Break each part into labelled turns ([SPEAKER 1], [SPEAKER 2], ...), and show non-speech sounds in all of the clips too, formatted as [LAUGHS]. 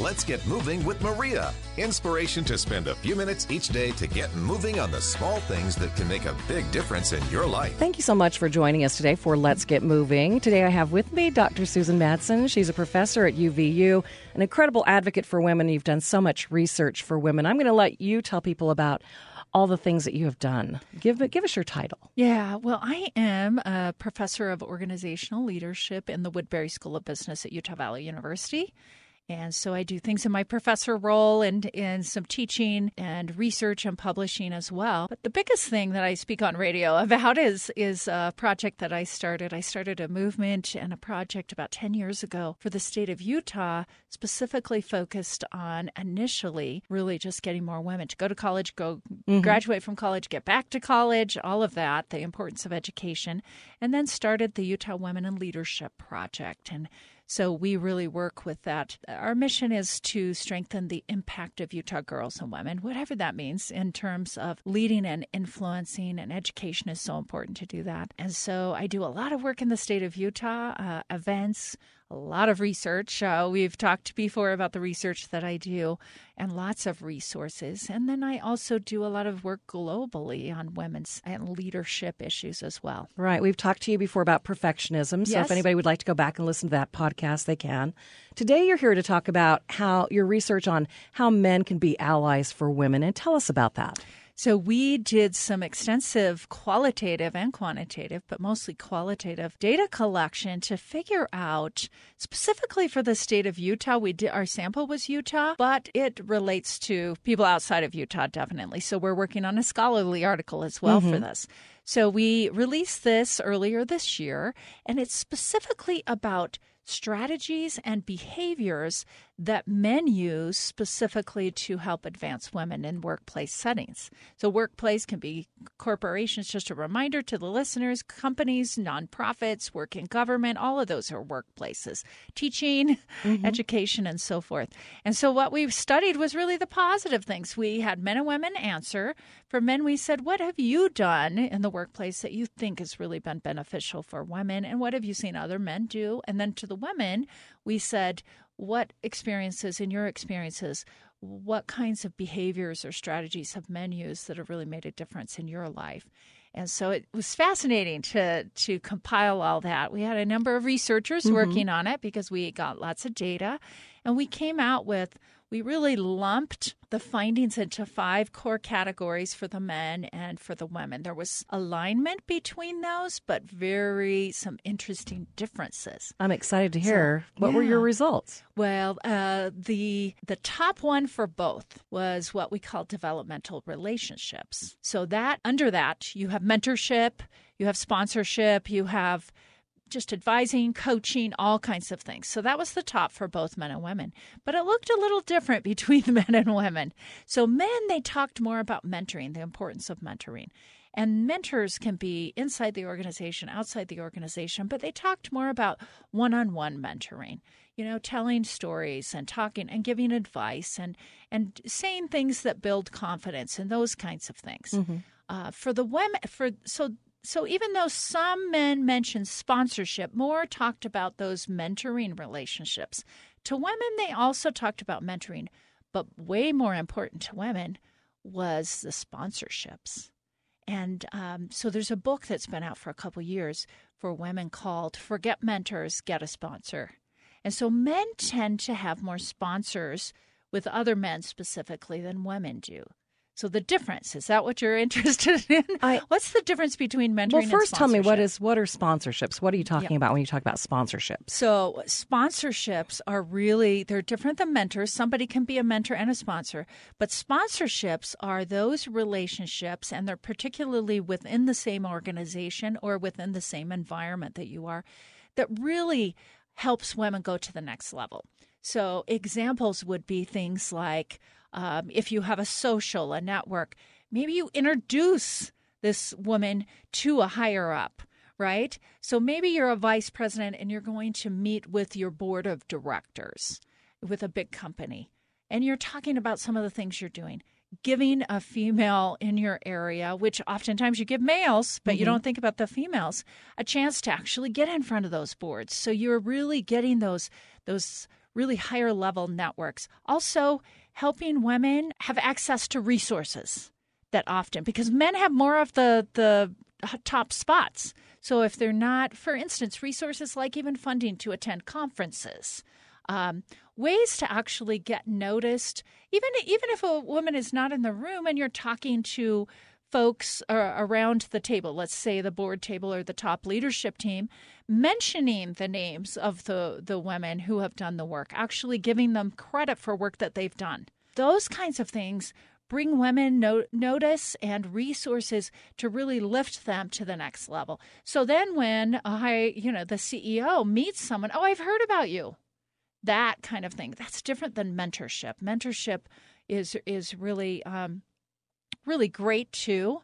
[SPEAKER 1] Let's get moving with Maria. Inspiration to spend a few minutes each day to get moving on the small things that can make a big difference in your life.
[SPEAKER 2] Thank you so much for joining us today for Let's Get Moving. Today I have with me Dr. Susan Madsen. She's a professor at UVU, an incredible advocate for women. You've done so much research for women. I'm going to let you tell people about all the things that you have done. Give give us your title.
[SPEAKER 3] Yeah, well, I am a professor of organizational leadership in the Woodbury School of Business at Utah Valley University. And so I do things in my professor role and in some teaching and research and publishing as well. But the biggest thing that I speak on radio [LAUGHS] about is is a project that I started. I started a movement and a project about 10 years ago for the state of Utah, specifically focused on initially really just getting more women to go to college, go mm-hmm. graduate from college, get back to college, all of that, the importance of education, and then started the Utah Women in Leadership Project and so we really work with that. Our mission is to strengthen the impact of Utah girls and women, whatever that means in terms of leading and influencing, and education is so important to do that. And so I do a lot of work in the state of Utah, uh, events, a lot of research. Uh, we've talked before about the research that I do and lots of resources. And then I also do a lot of work globally on women's and leadership issues as well.
[SPEAKER 2] Right. We've talked to you before about perfectionism. So
[SPEAKER 3] yes.
[SPEAKER 2] if anybody would like to go back and listen to that podcast, they can. Today, you're here to talk about how your research on how men can be allies for women. And tell us about that.
[SPEAKER 3] So we did some extensive qualitative and quantitative, but mostly qualitative data collection to figure out specifically for the state of Utah. We did our sample was Utah, but it relates to people outside of Utah definitely. So we're working on a scholarly article as well mm-hmm. for this. So we released this earlier this year, and it's specifically about strategies and behaviors that men use specifically to help advance women in workplace settings. So, workplace can be corporations, just a reminder to the listeners, companies, nonprofits, work in government, all of those are workplaces, teaching, mm-hmm. education, and so forth. And so, what we studied was really the positive things. We had men and women answer. For men, we said, What have you done in the workplace that you think has really been beneficial for women? And what have you seen other men do? And then to the women, we said, what experiences, in your experiences, what kinds of behaviors or strategies have men used that have really made a difference in your life? And so it was fascinating to to compile all that. We had a number of researchers mm-hmm. working on it because we got lots of data, and we came out with we really lumped the findings into five core categories for the men and for the women. There was alignment between those, but very some interesting differences.
[SPEAKER 2] I'm excited to hear. So, what yeah. were your results?
[SPEAKER 3] Well, uh, the the top one for both was what we call developmental relationships. So that under that you have mentorship, you have sponsorship, you have just advising, coaching, all kinds of things. So that was the top for both men and women. But it looked a little different [LAUGHS] between the men and women. So men, they talked more about mentoring, the importance of mentoring. And mentors can be inside the organization, outside the organization, but they talked more about one on one mentoring, you know, telling stories and talking and giving advice and, and saying things that build confidence and those kinds of things. Mm-hmm. Uh, for the women, for so so even though some men mentioned sponsorship, more talked about those mentoring relationships. To women, they also talked about mentoring, but way more important to women was the sponsorships. And um, so there's a book that's been out for a couple years for women called Forget Mentors, Get a Sponsor. And so men tend to have more sponsors with other men specifically than women do. So the difference is that what you're [LAUGHS] interested in? I, What's the difference between mentoring?
[SPEAKER 2] Well, first tell me what is what are sponsorships? What are you talking about when you talk about sponsorships?
[SPEAKER 3] So sponsorships are really they're different than mentors. Somebody can be a mentor and a sponsor, but sponsorships are those relationships, and they're particularly within the same organization or within the same environment that you are, that really helps women go to the next level. So, examples would be things like um, if you have a social, a network, maybe you introduce this woman to a higher up, right? So, maybe you're a vice president and you're going to meet with your board of directors with a big company, and you're talking about some of the things you're doing giving a female in your area, which oftentimes you give males, but mm-hmm. you don't think about the females, a chance to actually get in front of those boards. So you're really getting those those really higher level networks. Also, helping women have access to resources that often because men have more of the the top spots. So if they're not, for instance, resources like even funding to attend conferences, um, ways to actually get noticed, even even if a woman is not in the room and you're talking to folks around the table, let's say the board table or the top leadership team, mentioning the names of the, the women who have done the work, actually giving them credit for work that they've done. Those kinds of things bring women no- notice and resources to really lift them to the next level. So then when I, you know, the CEO meets someone, oh, I've heard about you. That kind of thing. That's different than mentorship. Mentorship is is really um, really great too.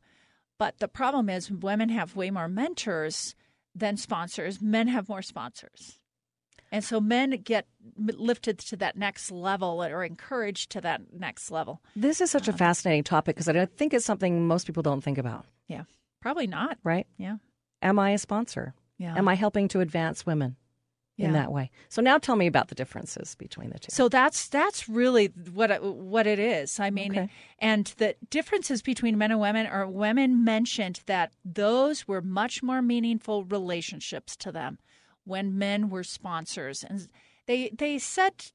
[SPEAKER 3] But the problem is women have way more mentors than sponsors. Men have more sponsors. And so men get lifted to that next level or encouraged to that next level.
[SPEAKER 2] This is such a um, fascinating topic because I think it's something most people don't think about.
[SPEAKER 3] Yeah. Probably not.
[SPEAKER 2] Right?
[SPEAKER 3] Yeah.
[SPEAKER 2] Am I a sponsor?
[SPEAKER 3] Yeah.
[SPEAKER 2] Am I helping to advance women? In that way. So now tell me about the differences between the two.
[SPEAKER 3] So that's that's really what it, what it is. I mean, okay. and the differences between men and women are women mentioned that those were much more meaningful relationships to them when men were sponsors, and they they said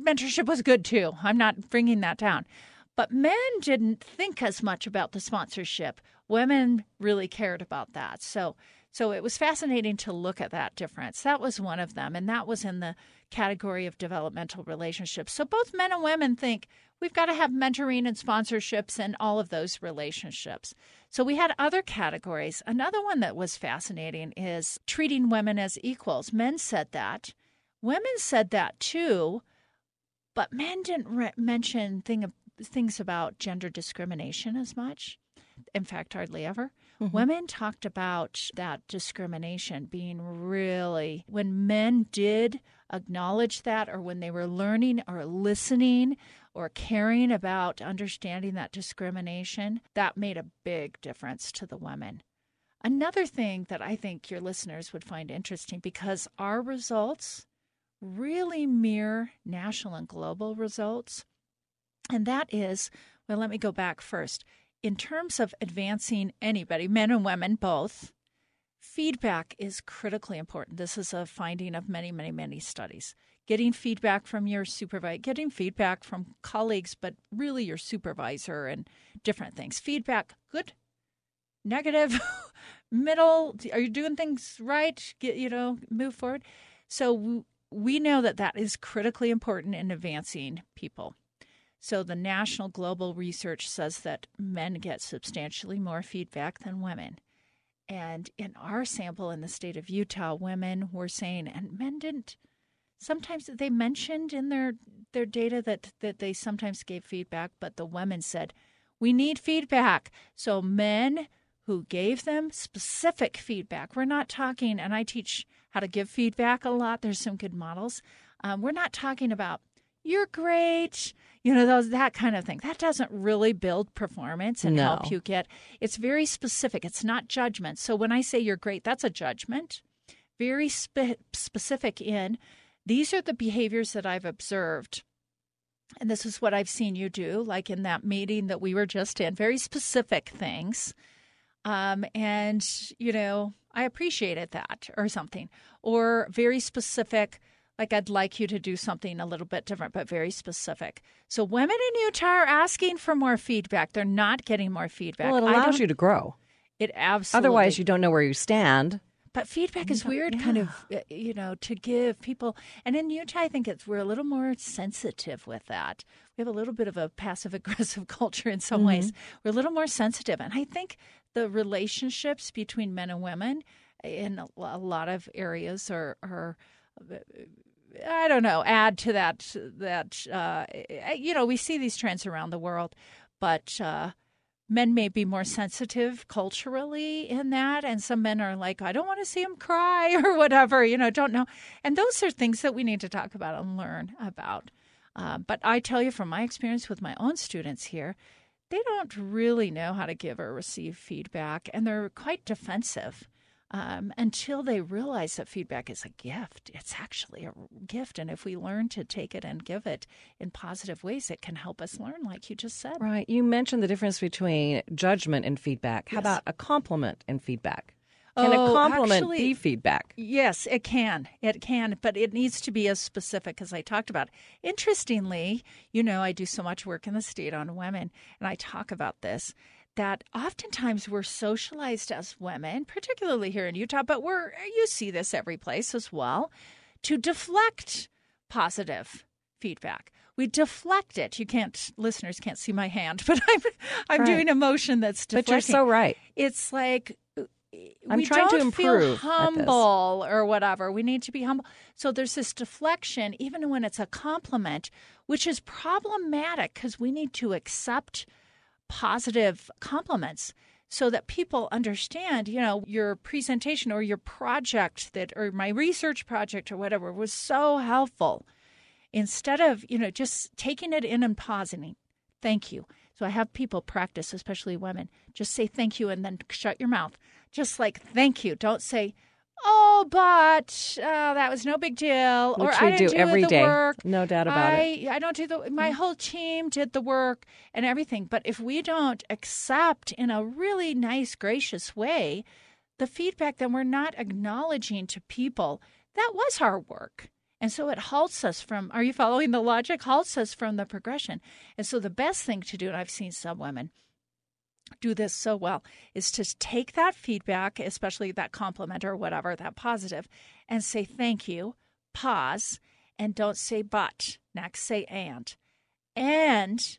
[SPEAKER 3] mentorship was good too. I'm not bringing that down. But men didn't think as much about the sponsorship. Women really cared about that. So so it was fascinating to look at that difference. That was one of them, and that was in the category of developmental relationships. So both men and women think we've got to have mentoring and sponsorships and all of those relationships. So we had other categories. Another one that was fascinating is treating women as equals. Men said that. Women said that too, but men didn't re- mention thing, things about gender discrimination as much. In fact, hardly ever. Mm-hmm. Women talked about that discrimination being really, when men did acknowledge that, or when they were learning or listening or caring about understanding that discrimination, that made a big difference to the women. Another thing that I think your listeners would find interesting because our results really mirror national and global results, and that is well, let me go back first in terms of advancing anybody, men and women both, feedback is critically important. This is a finding of many, many, many studies. Getting feedback from your supervisor, getting feedback from colleagues, but really your supervisor and different things. Feedback, good, negative, [LAUGHS] middle. Are you doing things right? Get you know, move forward. So we know that that is critically important in advancing people. So the national global research says that men get substantially more feedback than women. And in our sample in the state of Utah, women were saying, and men didn't. Sometimes they mentioned in their their data that that they sometimes gave feedback, but the women said, "We need feedback." So men who gave them specific feedback. We're not talking, and I teach how to give feedback a lot. There's some good models. Um, we're not talking about you're great you know those that kind of thing. That doesn't really build performance and
[SPEAKER 2] no.
[SPEAKER 3] help you get it's very specific. It's not judgment. So when i say you're great that's a judgment. Very spe- specific in these are the behaviors that i've observed. And this is what i've seen you do like in that meeting that we were just in very specific things. Um, and you know i appreciated that or something. Or very specific like I'd like you to do something a little bit different, but very specific. So women in Utah are asking for more feedback. They're not getting more feedback.
[SPEAKER 2] Well, it allows you to grow.
[SPEAKER 3] It absolutely.
[SPEAKER 2] Otherwise, you don't know where you stand.
[SPEAKER 3] But feedback is weird, yeah. kind of, uh, you know, to give people. And in Utah, I think it's we're a little more sensitive with that. We have a little bit of a passive aggressive [LAUGHS] culture in some mm-hmm. ways. We're a little more sensitive, and I think the relationships between men and women in a lot of areas are are I don't know, add to that that uh, you know we see these trends around the world, but uh, men may be more sensitive culturally in that, and some men are like, I don't want to see him cry [LAUGHS] or whatever, you know, don't know, and those are things that we need to talk about and learn about. Uh, but I tell you from my experience with my own students here, they don't really know how to give or receive feedback, and they're quite defensive um, until they realize that feedback is a gift. It's actually a gift. And if we learn to take it and give it in positive ways, it can help us learn, like you just said.
[SPEAKER 2] Right. You mentioned the difference between judgment and feedback. How yes. about a compliment and feedback? Can oh, a compliment actually, be feedback?
[SPEAKER 3] Yes, it can. It can, but it needs to be as specific as I talked about. Interestingly, you know, I do so much work in the state on women, and I talk about this that oftentimes we're socialized as women, particularly here in Utah, but we're you see this every place as well, to deflect positive feedback. We deflect it. You can't listeners can't see my hand, [LAUGHS] but I'm I'm right. doing a motion that's deflecting.
[SPEAKER 2] But you're so right.
[SPEAKER 3] It's like uh,
[SPEAKER 2] I'm
[SPEAKER 3] we
[SPEAKER 2] trying
[SPEAKER 3] don't
[SPEAKER 2] to improve.
[SPEAKER 3] Feel humble or whatever. We need to be humble. So there's this deflection, even when it's a compliment, which is problematic because we need to accept positive compliments so that people understand, you know, your presentation or your project that or my research project or whatever was so helpful. Instead of, you know, just taking it in and pausing, thank you. So I have people practice, especially women, just say thank you and then shut your mouth. Just like thank you. Don't say, oh, but uh, that was no big deal.
[SPEAKER 2] Which
[SPEAKER 3] or
[SPEAKER 2] we
[SPEAKER 3] I didn't
[SPEAKER 2] do, every
[SPEAKER 3] the
[SPEAKER 2] day.
[SPEAKER 3] Work.
[SPEAKER 2] No doubt about
[SPEAKER 3] I,
[SPEAKER 2] it.
[SPEAKER 3] I don't do the. My
[SPEAKER 2] mm-hmm.
[SPEAKER 3] whole team did the work and everything. But if we don't accept in a really nice, gracious way the feedback, then we're not acknowledging to people that was our work. And so it halts us from, are you following the logic? Halts us from the progression. And so the best thing to do, and I've seen some women do this so well is to take that feedback, especially that compliment or whatever, that positive, and say thank you, pause, and don't say but. Next, say and. And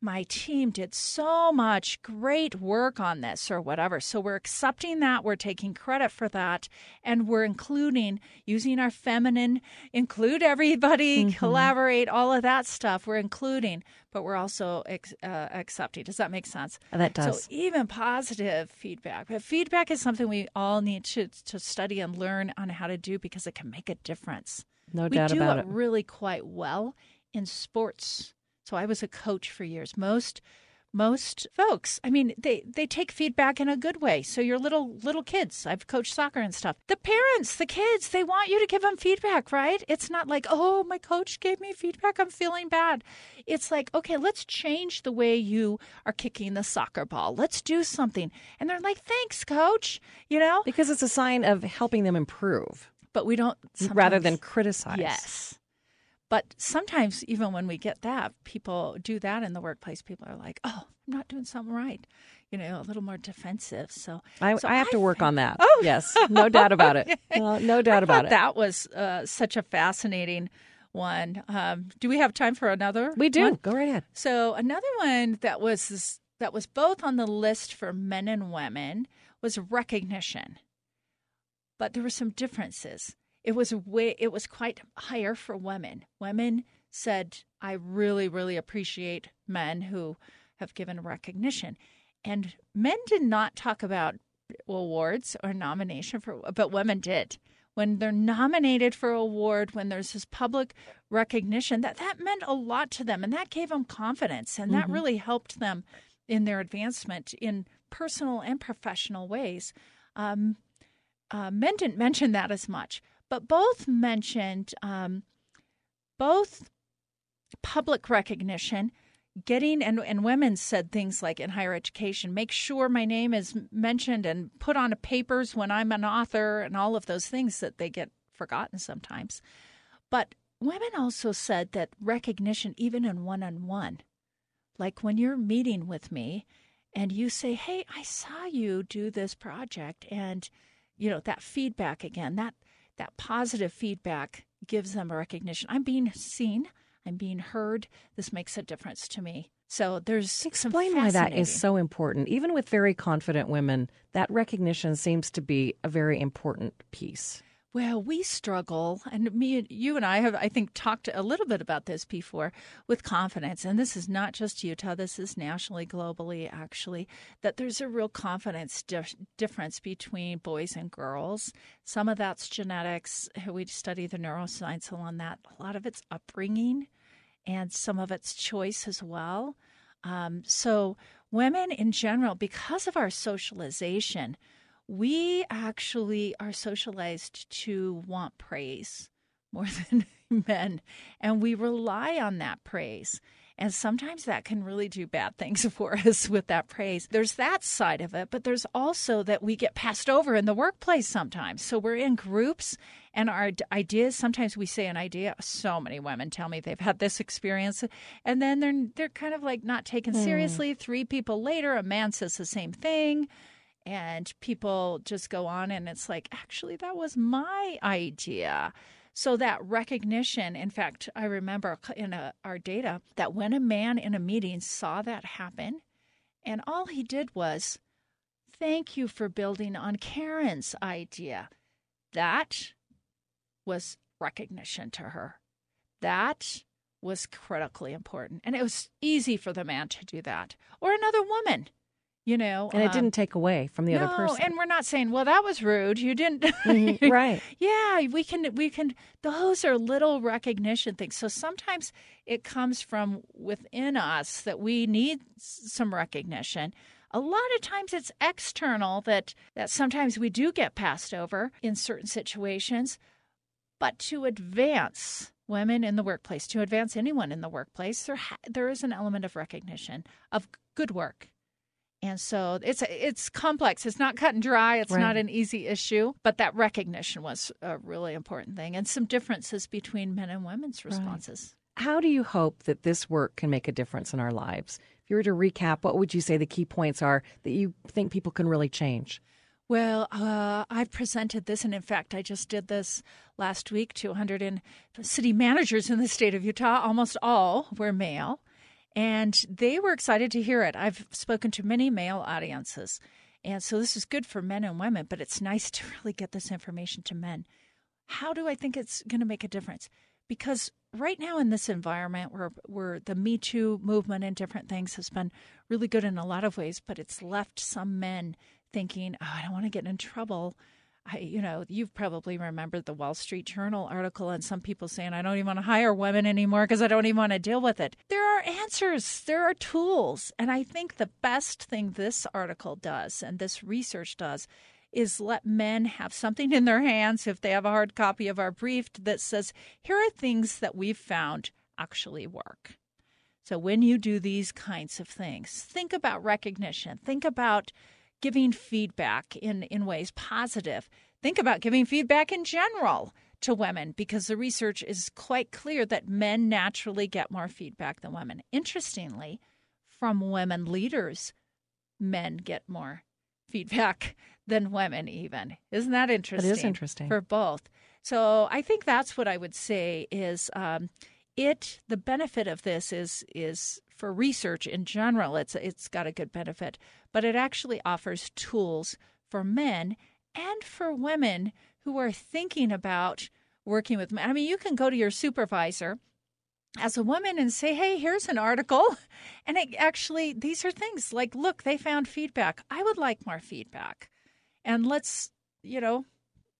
[SPEAKER 3] my team did so much great work on this or whatever. So we're accepting that, we're taking credit for that, and we're including using our feminine, include everybody, mm-hmm. collaborate, all of that stuff. We're including, but we're also ex- uh, accepting. Does that make sense?
[SPEAKER 2] That does.
[SPEAKER 3] So even positive feedback. But feedback is something we all need to, to study and learn on how to do because it can make a difference.
[SPEAKER 2] No
[SPEAKER 3] we
[SPEAKER 2] doubt about
[SPEAKER 3] it.
[SPEAKER 2] We do it.
[SPEAKER 3] really quite well in sports so I was a coach for years. Most most folks i mean they they take feedback in a good way. So your little little kids i've coached soccer and stuff. The parents the kids they want you to give them feedback right? It's not like oh my coach gave me feedback. I'm feeling bad. It's like okay let's change the way you are kicking the soccer ball. Let's do something. And they're like thanks coach. You know?
[SPEAKER 2] Because it's a sign of helping them improve.
[SPEAKER 3] But we don't
[SPEAKER 2] rather than criticize.
[SPEAKER 3] Yes but sometimes, even when we get that, people do that in the workplace. People are like, "Oh, I'm not doing something right," you know, a little more defensive. So
[SPEAKER 2] I,
[SPEAKER 3] so
[SPEAKER 2] I have
[SPEAKER 3] I
[SPEAKER 2] to work on that. [LAUGHS]
[SPEAKER 3] Oh,
[SPEAKER 2] yes, no doubt about it. [LAUGHS] well, no doubt about it.
[SPEAKER 3] That was uh, such a fascinating one. Um, do we have time for another?
[SPEAKER 2] We do.
[SPEAKER 3] One?
[SPEAKER 2] Go right ahead.
[SPEAKER 3] So another one that was that was both on the list for men and women was recognition, but there were some differences it was way it was quite higher for women. Women said, "I really, really appreciate men who have given recognition," and men did not talk about awards or nomination for, but women did. When they're nominated for award, when there's this public recognition, that that meant a lot to them, and that gave them confidence, and that mm-hmm. really helped them in their advancement in personal and professional ways. Um, uh, men didn't mention that as much, but both mentioned um, both public recognition getting and, and women said things like in higher education make sure my name is mentioned and put on papers when i'm an author and all of those things that they get forgotten sometimes. But women also said that recognition even in one-on-one like when you're meeting with me and you say hey i saw you do this project and you know that feedback again that that positive feedback gives them a recognition. I'm being seen, I'm being heard. This makes a difference to me. So there's
[SPEAKER 2] explain why that is so important. Even with very confident women, that recognition seems to be a very important piece.
[SPEAKER 3] Well, we struggle, and me, you and I have, I think, talked a little bit about this before with confidence. And this is not just Utah; this is nationally, globally, actually. That there's a real confidence dif- difference between boys and girls. Some of that's genetics. We study the neuroscience on that. A lot of it's upbringing, and some of it's choice as well. Um, so, women in general, because of our socialization we actually are socialized to want praise more [LAUGHS] than men, and we rely on that praise. And sometimes that can really do bad things [LAUGHS] for us with that praise. There's that side of it, but there's also that we get passed over in the workplace sometimes. So we're in groups and our ideas, sometimes we say an idea. So many women tell me they've had this experience and then they're they're kind of like not taken mm. seriously. 3 people later a man says the same thing and people just go on and it's like actually that was my idea. So that recognition in fact i remember in a, our data that when a man in a meeting saw that happen and all he did was thank you for building on karen's idea. That was recognition to her. That was critically important. And it was easy for the man to do that. Or another woman you know
[SPEAKER 2] and it um, didn't take away from the
[SPEAKER 3] no,
[SPEAKER 2] other person.
[SPEAKER 3] and we're not saying well that was rude. You didn't [LAUGHS]
[SPEAKER 2] mm-hmm, right.
[SPEAKER 3] Yeah we can we can those are little recognition things. So sometimes it comes from within us that we need some recognition. A lot of times it's external that that sometimes we do get passed over in certain situations. But to advance women in the workplace to advance anyone in the workplace there ha- there is an element of recognition of good work and so it's it's complex. It's not cut and dry. It's right. not an easy issue, but that recognition was a really important thing, and some differences between men and women's responses.
[SPEAKER 2] Right. How do you hope that this work can make a difference in our lives? If you were to recap, what would you say the key points are that you think people can really change?
[SPEAKER 3] Well, uh, I've presented this, and in fact, I just did this last week to 100 city managers in the state of Utah. Almost all were male and they were excited to hear it. I've spoken to many male audiences, and so this is good for men and women, but it's nice [LAUGHS] to really get this information to men. How do I think it's going to make a difference? Because right now in this environment where where the Me Too movement and different things has been really good in a lot of ways, but it's left some men thinking, "Oh, I don't want to get in trouble." I, you know, you've probably remembered the Wall Street Journal article and some people saying, I don't even want to hire women anymore because I don't even want to deal with it. There are answers, there are tools. And I think the best thing this article does and this research does is let men have something in their hands if they have a hard copy of our brief that says, here are things that we've found actually work. So when you do these kinds of things, think about recognition, think about giving feedback in, in ways positive. Think about giving feedback in general to women because the research is quite clear that men naturally get more feedback than women. Interestingly, from women leaders, men get more feedback [LAUGHS] than women, even. Isn't that interesting?
[SPEAKER 2] It is interesting.
[SPEAKER 3] For both. So I think that's what I would say is um, it, the benefit of this is, is for research in general, it's, it's got a good benefit but it actually offers tools for men and for women who are thinking about working with men. I mean, you can go to your supervisor as a woman and say, hey, here's an article. [LAUGHS] And it actually, these are things like, look, they found feedback. I would like more feedback. And let's, you know,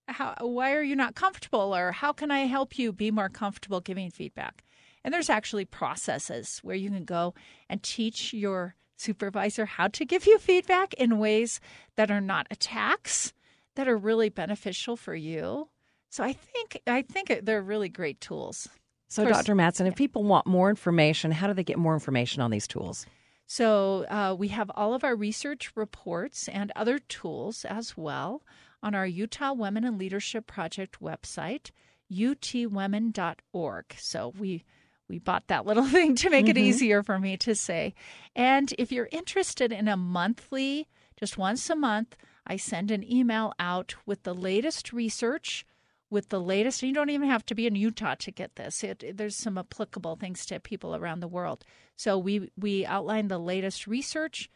[SPEAKER 3] how, why are you not comfortable? Or how can I help you be more comfortable giving feedback? And there's actually processes where you can go and teach your supervisor how to give you feedback in ways that are not attacks, that are really beneficial for you. So I think I think they're really great tools.
[SPEAKER 2] So, course, Dr. Madsen, if people want more information, how do they get more information on these tools?
[SPEAKER 3] So, uh, we have all of our research reports and other tools as well on our Utah Women in Leadership Project website, utwomen.org. So, we we bought that little [LAUGHS] thing to make mm-hmm. it easier for me to say. And if you're interested in a monthly, just once a month, I send an email out with the latest research, with the latest. You don't even have to be in Utah to get this. It, there's some applicable things to people around the world. So we we outline the latest research,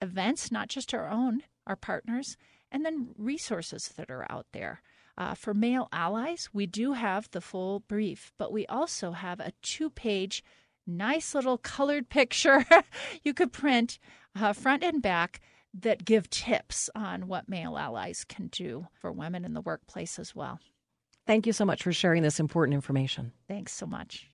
[SPEAKER 3] events, not just our own, our partners, and then resources that are out there. Uh, for male allies, we do have the full brief, but we also have a two page, nice little colored picture [LAUGHS] you could print uh, front and back that give tips on what male allies can do for women in the workplace as well.
[SPEAKER 2] Thank you so much for sharing this important information.
[SPEAKER 3] Thanks so much.